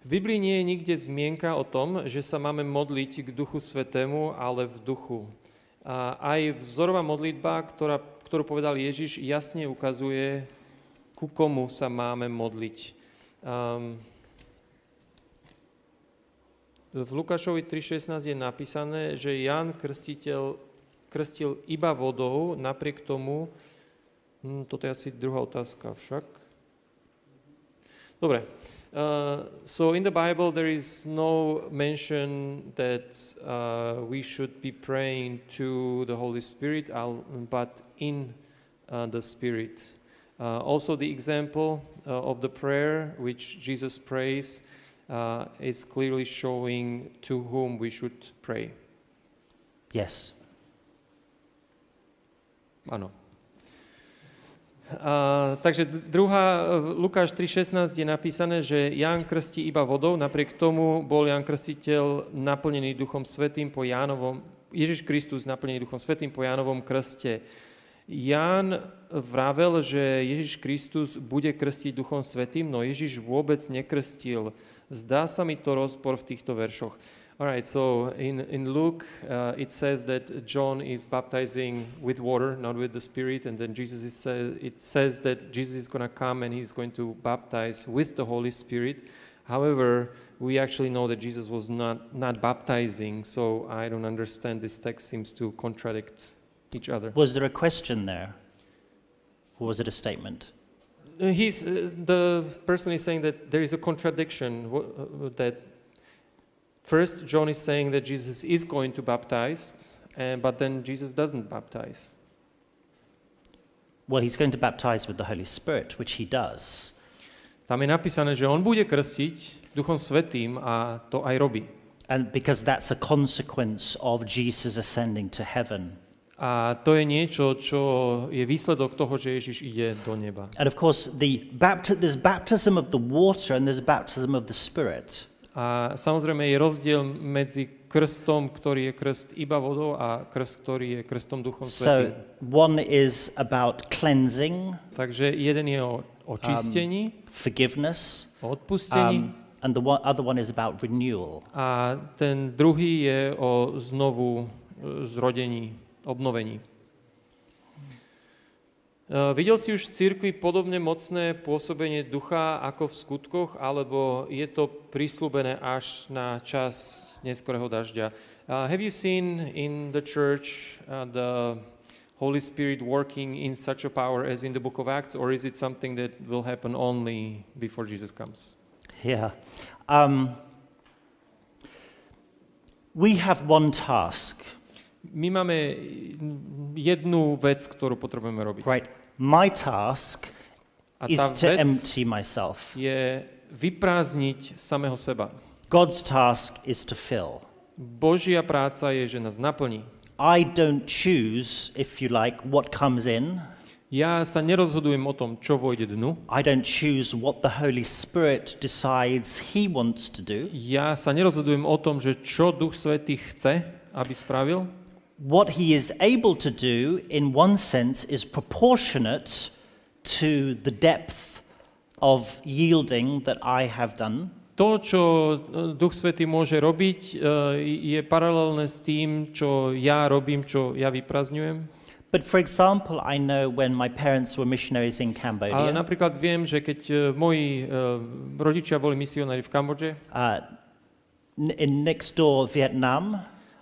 Speaker 1: V Biblii nie je nikde zmienka o tom, že sa máme modliť k Duchu Svetému, ale v duchu. A aj vzorová modlitba, ktorá, ktorú povedal Ježiš, jasne ukazuje, ku komu sa máme modliť. Um, v Lukášovi 3.16 je napísané, že Ján krstiteľ krstil iba vodou, napriek tomu, hm, toto je asi druhá otázka však. Dobre, Uh, so in the Bible, there is no mention that uh, we should be praying to the Holy Spirit, but in uh, the Spirit. Uh, also, the example uh, of the prayer which Jesus prays is clearly showing to whom we should pray. Yes. No. A, takže druhá, Lukáš 3.16 je napísané, že Ján krstí iba vodou, napriek tomu bol Ján Krstiteľ naplnený Duchom Svetým po Jánovom, Ježiš Kristus naplnený Duchom Svetým po Jánovom krste. Ján vravel, že Ježiš Kristus bude krstiť Duchom Svetým, no Ježiš vôbec nekrstil. Zdá sa mi to rozpor v týchto veršoch. All right, so in, in Luke, uh, it says that John is baptizing with water, not with the Spirit, and then Jesus is, uh, it says that Jesus is going to come and he's going to baptize with the Holy Spirit. However, we actually know that Jesus was not, not baptizing, so I don't understand. This text seems to contradict each other. Was there a question there? Or was it a statement? Uh, he's, uh, the person is saying that there is a contradiction uh, that First, John is saying that Jesus is going to baptize, eh, but then Jesus doesn't baptize. Well, he's going to baptize with the Holy Spirit, which he does. Tam je napísané, že on bude krstiť Duchom Svetým a to aj robí. And because that's a consequence of Jesus ascending to heaven. A to je niečo, čo je výsledok toho, že Ježiš ide do neba. And of course, the bapti- there's baptism of the water and there's baptism of the Spirit. A samozrejme je rozdiel medzi krstom, ktorý je krst iba vodou a krst, ktorý je krstom Duchom Svetým. So one is about cleansing. Takže jeden je o očistení, um, forgiveness, o odpustení. Um, and the one, other one is about renewal. A ten druhý je o znovu e, zrodení, obnovení. E, videl si už v cirkvi podobne mocné pôsobenie ducha ako v skutkoch, alebo je to prislúbené až na čas neskorého dažďa? Uh, have you seen in the church uh, the Holy Spirit working in such a power as in the book of Acts, or is it something that will happen only before Jesus comes? Yeah. Um, we have one task. My máme jednu vec, ktorú potrebujeme robiť. Right my task a is to empty myself. je vyprázdniť samého seba. God's task is to fill. Božia práca je, že nás naplní. I don't choose, if you like, what comes in. Ja sa nerozhodujem o tom, čo vojde dnu. I don't choose what the Holy Spirit decides he wants to do. Ja sa nerozhodujem o tom, že čo Duch Svetý chce, aby spravil. what he is able to do, in one sense, is proportionate to the depth of yielding that I have done. To, čo eh, Duch Svetý môže robiť, eh, je paralelné s tým, čo ja robím, čo ja vyprazňujem. But for example, I know when my parents were missionaries in Cambodia. Ale napríklad viem, že keď eh, moji uh, rodičia boli misionári v Kambodži. Uh, in next door Vietnam.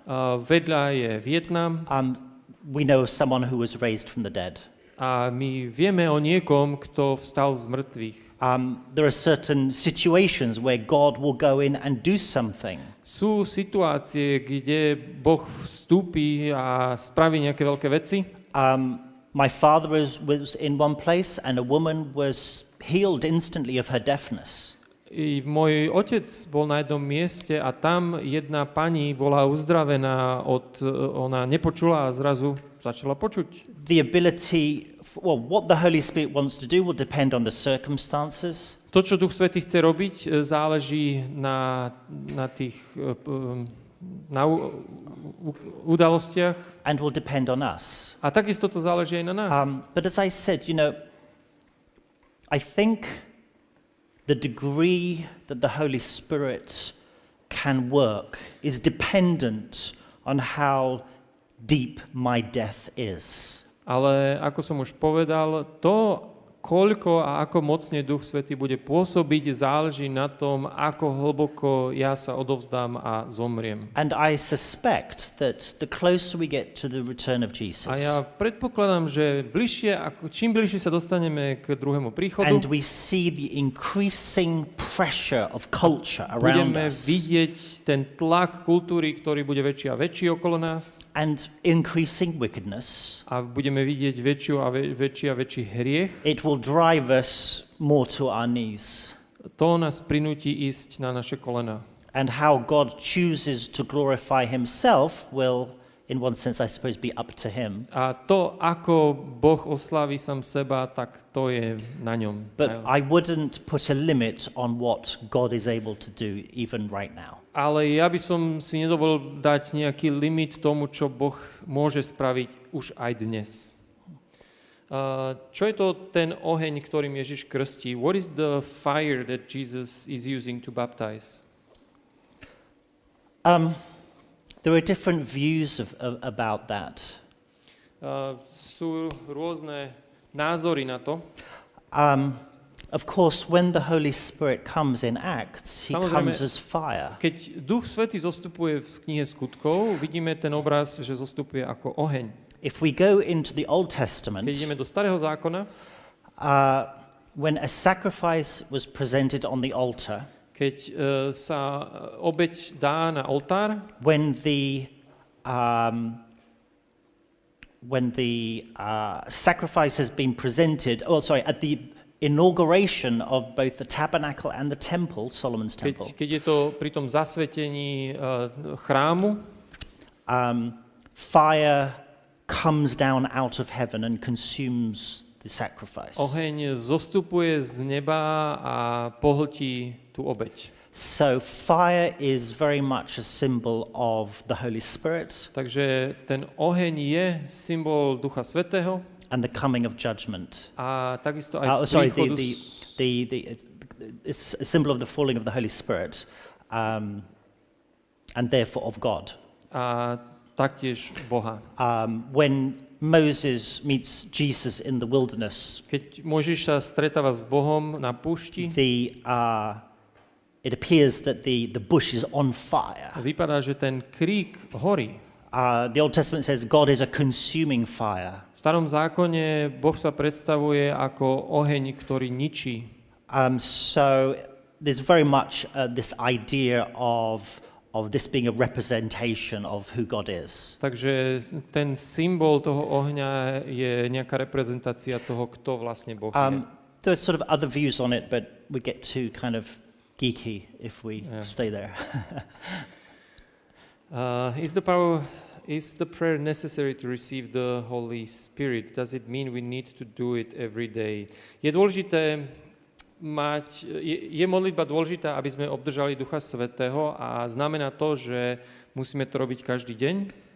Speaker 1: Uh, vedľa je Vietnam. And we know someone who was raised from the dead. A my vieme o niekom, kto vstal z mŕtvych. Um, there are certain situations where God will go in and do something. Sú situácie, kde Boh vstúpi a spraví nejaké veľké veci. Um, my father was, was in one place and a woman was healed instantly of her deafness. I môj otec bol na jednom mieste a tam jedna pani bola uzdravená od, e, ona nepočula a zrazu začala počuť. The ability, well, what the Holy Spirit wants to do will depend on the circumstances. To, čo Duch Svätý chce robiť, e, záleží na, na tých e, na u, u, udalostiach. And will depend on us. A takisto to záleží aj na nás. Um, but as I said, you know, I think the degree that the Holy Spirit can work is dependent on how deep my death is. Ale ako som už povedal, to, koľko a ako mocne Duch Svetý bude pôsobiť, záleží na tom, ako hlboko ja sa odovzdám a zomriem. And I suspect that the closer we get to the return of Jesus. A ja predpokladám, že bližšie, ako, čím bližšie sa dostaneme k druhému príchodu, and we see the increasing pressure of culture around budeme us. vidieť ten tlak kultúry, ktorý bude väčší a väčší okolo nás. And increasing wickedness. A budeme vidieť väčšiu a väčší a väčší hriech. It will drive us more to our knees. To nás prinúti ísť na naše kolena. And how God chooses to glorify himself will in one sense I suppose be up to him. A to ako Boh oslaví sám seba, tak to je na ňom. But I wouldn't put a limit on what God is able to do even right now. Ale ja by som si nedovolil dať nejaký limit tomu, čo Boh môže spraviť už aj dnes. Uh, čo je to ten oheň, ktorým Ježiš krstí? What is the fire that Jesus is using to baptize? Um, there are different views of, of, about that. Uh, sú rôzne názory na to. Um, of course, when the Holy Spirit comes in Acts, he Samozrejme, comes as fire. Keď Duch Svetý zostupuje v knihe skutkov, vidíme ten obraz, že zostupuje ako oheň. If we go into the Old Testament, keď ideme do Starého zákona, uh, when a sacrifice was presented on the altar, keď uh, sa uh, obeď dá na oltár, when the um, when the uh, sacrifice has been presented, oh sorry, at the inauguration of both the tabernacle and the temple, Solomon's temple. Keď, keď je to pri tom zasvetení uh, chrámu, um, fire comes down out of heaven and consumes the sacrifice. Oheň zostupuje z neba a pohltí tu obeť. So fire is very much a symbol of the Holy Spirit. Takže ten oheň je symbol Ducha Svetého. And the coming of judgment. A takisto aj uh, oh, sorry, the, the, the, the, it's a symbol of the falling of the Holy Spirit um, and therefore of God. A taktiež Boha. Um, when Moses meets Jesus in the wilderness, Keď Mojžiš sa stretáva s Bohom na púšti, the, uh, it appears that the, the bush is on fire. vypadá, že ten krík horí. Uh, the Old Testament says God is a consuming fire. V starom zákone Boh sa predstavuje ako oheň, ktorý ničí. Um, so there's very much uh, this idea of of this being a representation of who God is. Takže ten symbol toho ohňa je nejaká reprezentácia toho, kto vlastne Boh um, There's sort of other views on it, but we get too kind of geeky if we yeah. stay there. uh, is the power is the prayer necessary to receive the Holy Spirit? Does it mean we need to do it every day? Je dôležité mať, je, je modlitba dôležitá, aby sme obdržali Ducha Svetého a znamená to, že musíme to robiť každý deň?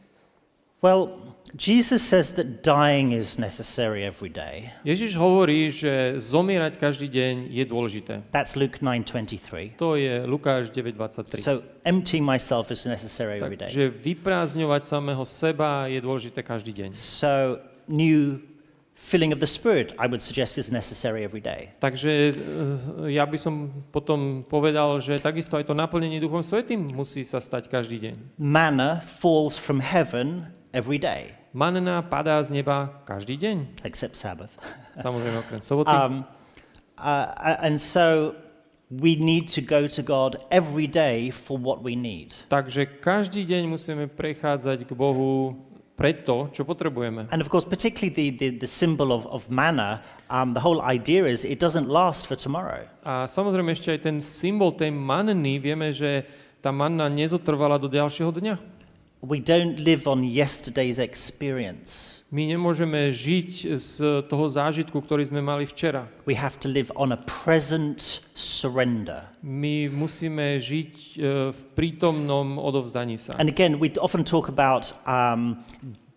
Speaker 1: Well, Jesus says that dying is necessary every day. Ježiš hovorí, že zomierať každý deň je dôležité. That's Luke 9:23. To je Lukáš 9:23. So emptying myself is necessary every day. Takže vyprázdňovať samého seba je dôležité každý deň. So new filling of the Spirit, I would suggest, is necessary every day. Takže e, ja by som potom povedal, že takisto aj to naplnenie Duchom Svetým musí sa stať každý deň. Manna falls from heaven every day. Manna padá z neba každý deň. Except Sabbath. Samozrejme okrem soboty. Um, uh, uh and so we need to go to God every day for what we need. Takže každý deň musíme prechádzať k Bohu pre to, čo potrebujeme. And of course, particularly the, the, the symbol of, of manna, um, the whole idea is it doesn't last for tomorrow. A samozrejme ešte aj ten symbol tej manny, vieme, že tá manna nezotrvala do ďalšieho dňa. We don't live on yesterday's experience. My nemôžeme žiť z toho zážitku, ktorý sme mali včera. We have to live on a present surrender. My musíme žiť e, v prítomnom odovzdaní sa. And again, we often talk about um,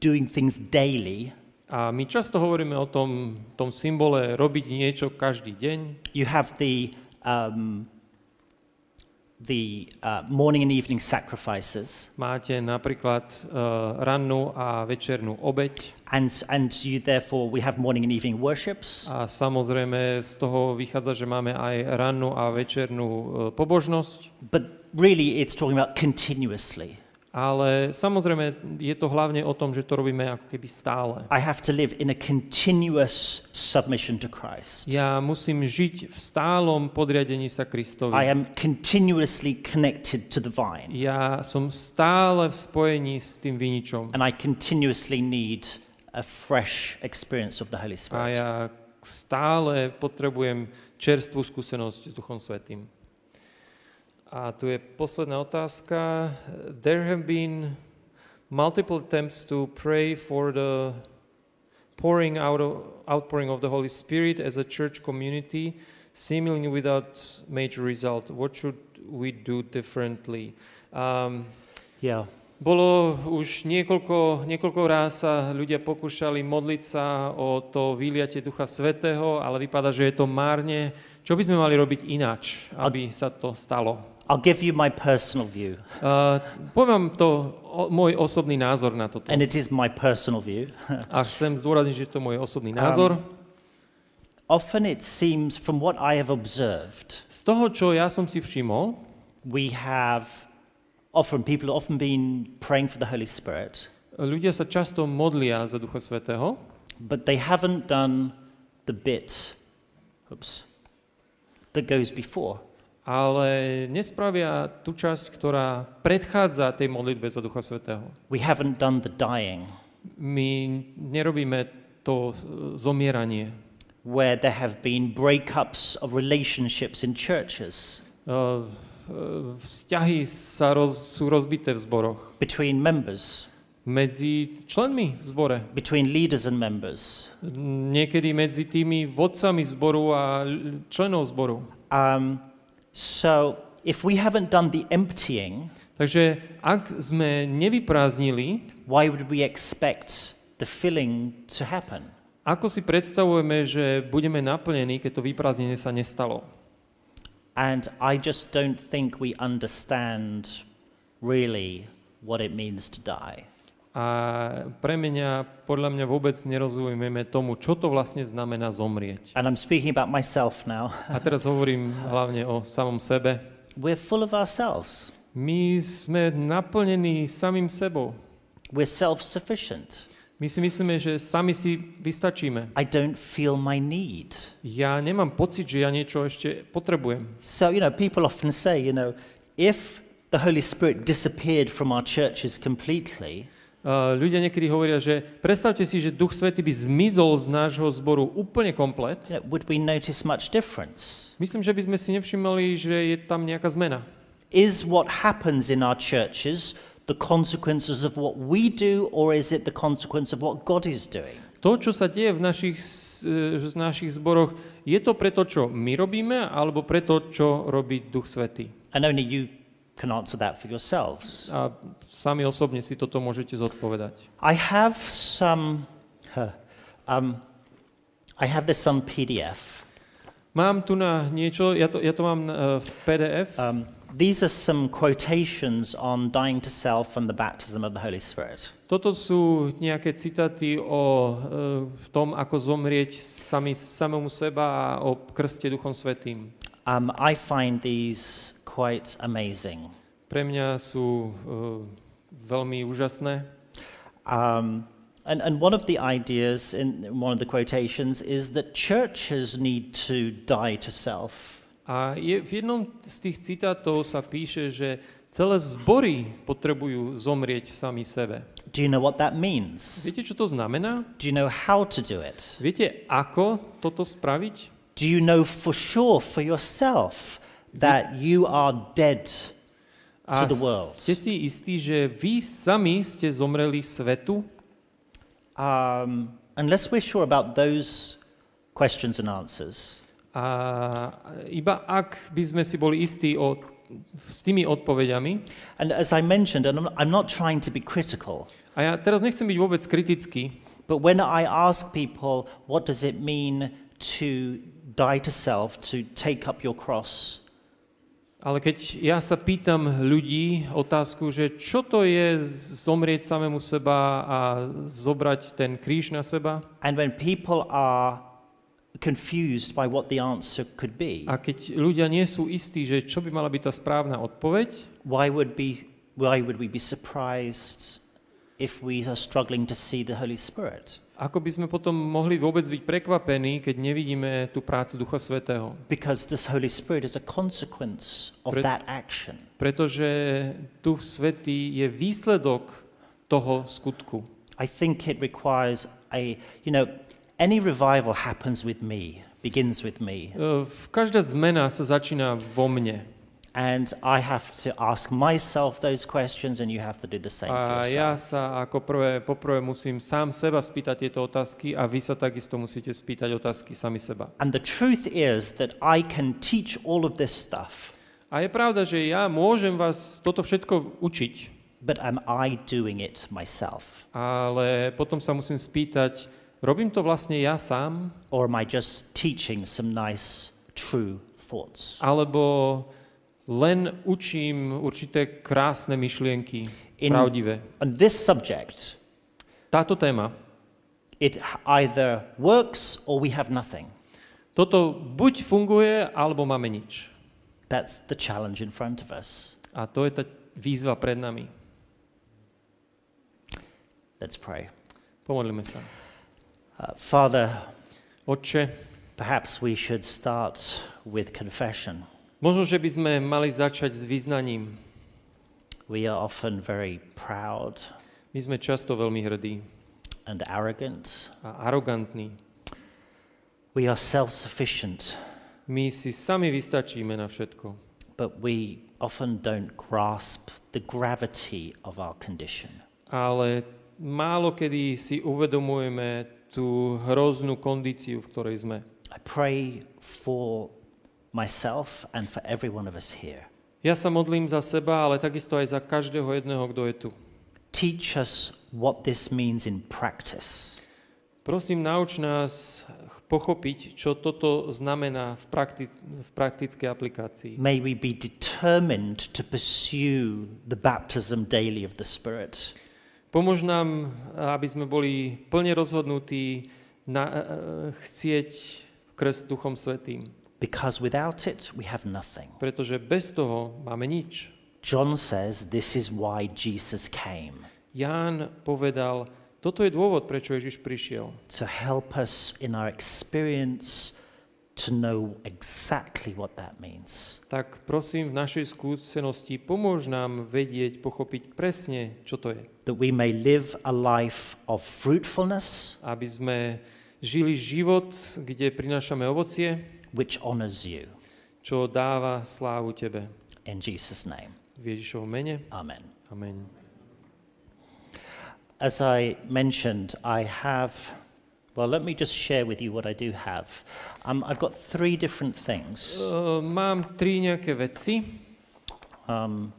Speaker 1: doing things daily. A my často hovoríme o tom, tom symbole robiť niečo každý deň. You have the um, the uh, morning and evening sacrifices. Máte napríklad uh, rannú a večernú obeď. And, and you therefore we have morning and evening worships. A samozrejme z toho vychádza, že máme aj rannú a večernú uh, pobožnosť. But really it's talking about continuously. Ale samozrejme je to hlavne o tom, že to robíme ako keby stále. I have to live in a continuous submission to Christ. Ja musím žiť v stálom podriadení sa Kristovi. I am continuously connected to the vine. Ja som stále v spojení s tým viničom. And I continuously need a fresh experience of the Holy Spirit. A ja stále potrebujem čerstvú skúsenosť s Duchom Svetým. A tu je posledná otázka. There have been multiple attempts to pray for the pouring out of, outpouring of the Holy Spirit as a church community, seemingly without major result. What should we do differently? Um, yeah. Bolo už niekoľko, niekoľko ráz sa ľudia pokúšali modliť sa o to výliate Ducha Svetého, ale vypadá, že je to márne. Čo by sme mali robiť ináč, aby sa to stalo? I'll give you my personal view. Uh, poviem to o, môj osobný názor na toto. And it is my personal view. a chcem zdôrazniť, že to je môj osobný um, názor. Um, often it seems from what I have observed. Z toho, čo ja som si všimol, we have often people have often been praying for the Holy Spirit. Ľudia sa často modlia za Ducha Svetého. But they haven't done the bit oops, that goes before ale nespravia tú časť, ktorá predchádza tej modlitbe za Ducha Svetého. We haven't done the dying. My nerobíme to zomieranie. Where there have been breakups of relationships in churches. Uh, vzťahy sa roz, sú rozbité v zboroch. Between members. Medzi členmi v zbore. Between leaders and members. Niekedy medzi tými vodcami zboru a členov zboru. Um, so if we haven't done the emptying, takže ak sme nevyprázdnili, why would we expect the filling to happen? Ako si predstavujeme, že budeme naplnení, keď to vyprázdnenie sa nestalo? And I just don't think we understand really what it means to die a pre mňa, podľa mňa vôbec nerozumieme tomu, čo to vlastne znamená zomrieť. And I'm speaking about myself now. a teraz hovorím hlavne o samom sebe. We're full of ourselves. My sme naplnení samým sebou. We're self-sufficient. My si myslíme, že sami si vystačíme. I don't feel my need. Ja nemám pocit, že ja niečo ešte potrebujem. So, you know, people often say, you know, if the Holy Spirit disappeared from our churches completely, ľudia niekedy hovoria, že predstavte si, že Duch Svety by zmizol z nášho zboru úplne komplet. would we notice much difference? Myslím, že by sme si nevšimali, že je tam nejaká zmena. Is what happens in our churches the consequences of what we do or is it the consequence of what God is doing? To, čo sa deje v našich, e, v našich zboroch, je to preto, čo my robíme, alebo preto, čo robí Duch Svetý. And only you can answer that for yourselves. A sami osobne si toto môžete zodpovedať. I have some huh, um, I have this some PDF. Mám tu na niečo, ja to, ja to mám uh, v PDF. Um, these are some quotations on dying to self and the baptism of the Holy Spirit. Toto sú nejaké citáty o uh, tom, ako zomrieť sami samému seba a o krste Duchom Svetým. Um, I find these quite amazing. Pre mňa sú uh, veľmi úžasné. Um, and, and one of the ideas in one of the quotations is that churches need to die to self. A je, v jednom z tých citátov sa píše, že celé zbory potrebujú zomrieť sami sebe. Do you know what that means? Viete, čo to znamená? Do you know how to do it? Viete, ako toto spraviť? Do you know for sure for yourself that you are dead to the world. ste si istí, že vy sami ste zomreli svetu? Um, unless we're sure about those questions and answers. A iba ak by sme si boli istí o, s tými odpovediami. And as I mentioned, and I'm not trying to be critical. A ja teraz nechcem byť vôbec kritický. But when I ask people, what does it mean to die to self, to take up your cross? Ale keď ja sa pýtam ľudí otázku, že čo to je zomrieť samému seba a zobrať ten kríž na seba? And when people are confused by what the answer could be. A keď ľudia nie sú istí, že čo by mala byť tá správna odpoveď? Why would be why would we be surprised if we are struggling to see the Holy Spirit? Ako by sme potom mohli vôbec byť prekvapení, keď nevidíme tú prácu Ducha Svetého? Because this Holy Spirit is a consequence of Pre, that action. Pretože Duch Svetý je výsledok toho skutku. I think it requires a, you know, any revival happens with me, begins with me. E, každá zmena sa začína vo mne. And I have to ask myself those questions and you have to do the same a for ja yourself. sa ako prvé, poprvé musím sám seba spýtať tieto otázky a vy sa takisto musíte spýtať otázky sami seba. And the truth is that I can teach all of this stuff, A je pravda, že ja môžem vás toto všetko učiť, but am I doing it myself? ale potom sa musím spýtať, robím to vlastne ja sám, Or am I just teaching some nice, true thoughts? alebo len učím určité krásne myšlienky, in, pravdivé. On this subject, táto téma, it either works or we have nothing. Toto buď funguje, alebo máme nič. That's the challenge in front of us. A to je tá výzva pred nami. Let's pray. Pomodlíme sa. Uh, Father, Otče, perhaps we should start with confession. Možno, že by sme mali začať s význaním. We are often very proud My sme často veľmi hrdí and arrogant. a arogantní. We are self-sufficient, My si sami vystačíme na všetko, but we often don't grasp the gravity of our condition. ale málo kedy si uvedomujeme tú hroznú kondíciu, v ktorej sme. I pray for myself and for every one of us here. Ja sa modlím za seba, ale takisto aj za každého jedného, kto je tu. Teach us what this means in practice. Prosím, nauč nás pochopiť, čo toto znamená v, prakti- v praktickej aplikácii. May we be determined to pursue the baptism daily of the Spirit. Pomôž nám, aby sme boli plne rozhodnutí na, uh, chcieť krst Duchom Svetým. Because without it we have nothing. Pretože bez toho máme nič. John says this is why Jesus came. Ján povedal, toto je dôvod, prečo Ježiš prišiel. To help us in our experience to know exactly what that means. Tak prosím v našej skúsenosti pomôž nám vedieť, pochopiť presne, čo to je. That we may live a life of fruitfulness. Aby sme žili život, kde prinášame ovocie. which honors you. Čo dáva slávu tebe. In Jesus name. V Ježišovom mene. Amen. Amen. As I mentioned, I have well, let me just share with you what I do have. Um, I've got three different things. Uh, mám tri nejaké veci. Um,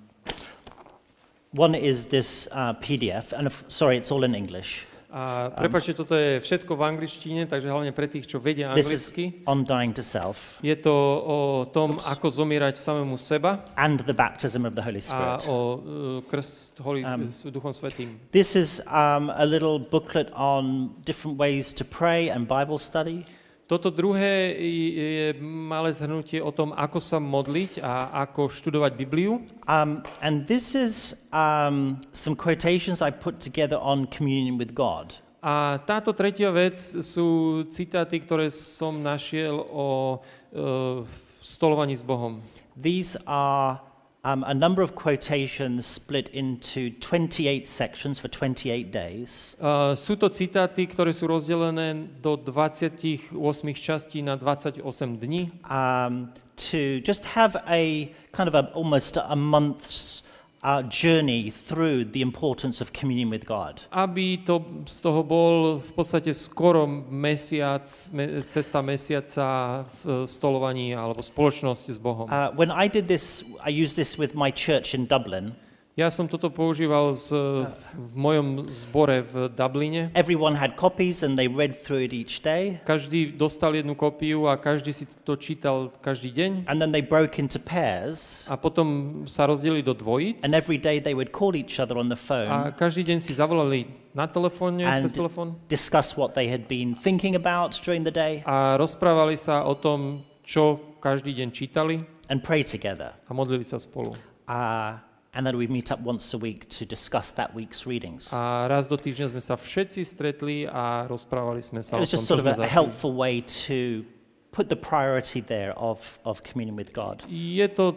Speaker 1: one is this uh, PDF, and if, uh, sorry, it's all in English. A um, prepáčte, toto je všetko v angličtine, takže hlavne pre tých, čo vedia anglicky. on dying to self. Je to o tom, Oops. ako zomierať samému seba. And the baptism of the Holy Spirit. A o uh, krst Holy, um, s Duchom Svetým. This is um, a little booklet on different ways to pray and Bible study. Toto druhé je malé zhrnutie o tom, ako sa modliť a ako študovať Bibliu. Um, and this is um, some quotations I put together on communion with God. A táto tretia vec sú citáty, ktoré som našiel o uh, stolovaní s Bohom. These are um, a number of quotations split into 28 sections for 28 days. Uh, sú to citáty, ktoré sú rozdelené do 28 častí na 28 dní. Um, to just have a kind of a, almost a month's our journey through the importance of communion with God. Aby to z toho bol v podstate skoro mesiac, me, cesta mesiaca v stolovaní alebo spoločnosti s Bohom. Uh, when I did this, I used this with my church in Dublin. Ja som toto používal z, v mojom zbore v Dubline. Everyone had copies and they read through it each day. Každý dostal jednu kopiu a každý si to čítal každý deň. And then they broke into pairs. A potom sa rozdelili do dvojíc. And every day they would call each other on the phone. A každý deň si zavolali na telefóne, cez telefón. discuss what they had been thinking about during the day. A rozprávali sa o tom, čo každý deň čítali. And pray together. A modlili sa spolu. A ah, And then we meet up once a week to discuss that week's readings. A raz do týždňa sme sa všetci stretli a rozprávali sme sa It o tom, just sort of a, a helpful way to put the priority there of, of communion with God. Je to,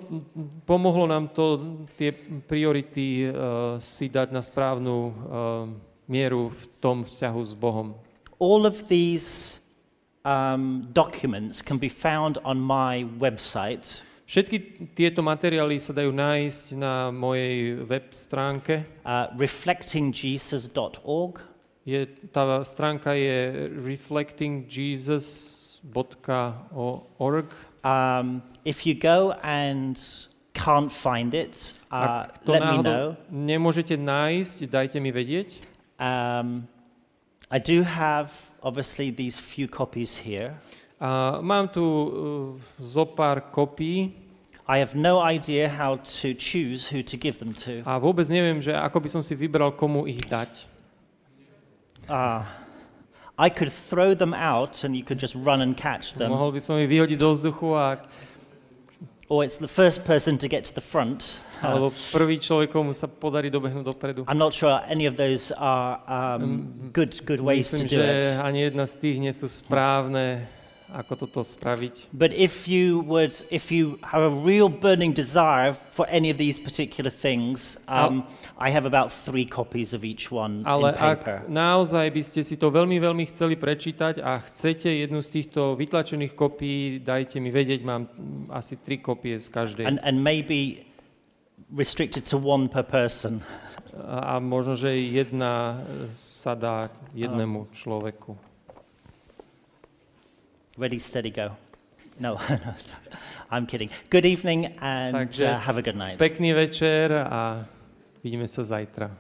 Speaker 1: pomohlo nám to tie priority uh, si dať na správnu uh, mieru v tom vzťahu s Bohom. All of these um, documents can be found on my website, Všetky tieto materiály sa dajú nájsť na mojej web stránke. Uh, reflectingjesus.org je, tá stránka je reflectingjesus.org. Um, if you go and can't find it, uh, Ak to let me know. nemôžete nájsť, dajte mi vedieť. Um, I do have obviously these few copies here. A mám tu uh, zo pár kopií. I have no idea how to choose who to give them to. A vôbec neviem, že ako by som si vybral, komu ich dať. Uh, I could throw them out and you could just run and catch them. Mohol by som ich vyhodiť do vzduchu a or it's the first person to get to the front. Alebo prvý človek, komu sa podarí dobehnúť dopredu. I'm not sure any of those are um, mm, good, good ways Myslím, to do it. Myslím, že ani jedna z tých nie sú správne ako toto spraviť. But if you would, if you have a real burning desire for any of these particular things, um, I have about three copies of each one in paper. ak naozaj by ste si to veľmi, veľmi chceli prečítať a chcete jednu z týchto vytlačených kopií, dajte mi vedieť, mám asi tri kopie z každej. And, and maybe restricted to one per person. A možno, že jedna sa dá jednému človeku. Ready, steady, go. No, no, I'm kidding. Good evening and Takže, uh, have a good night. Pekný večer a vidíme se zajtra.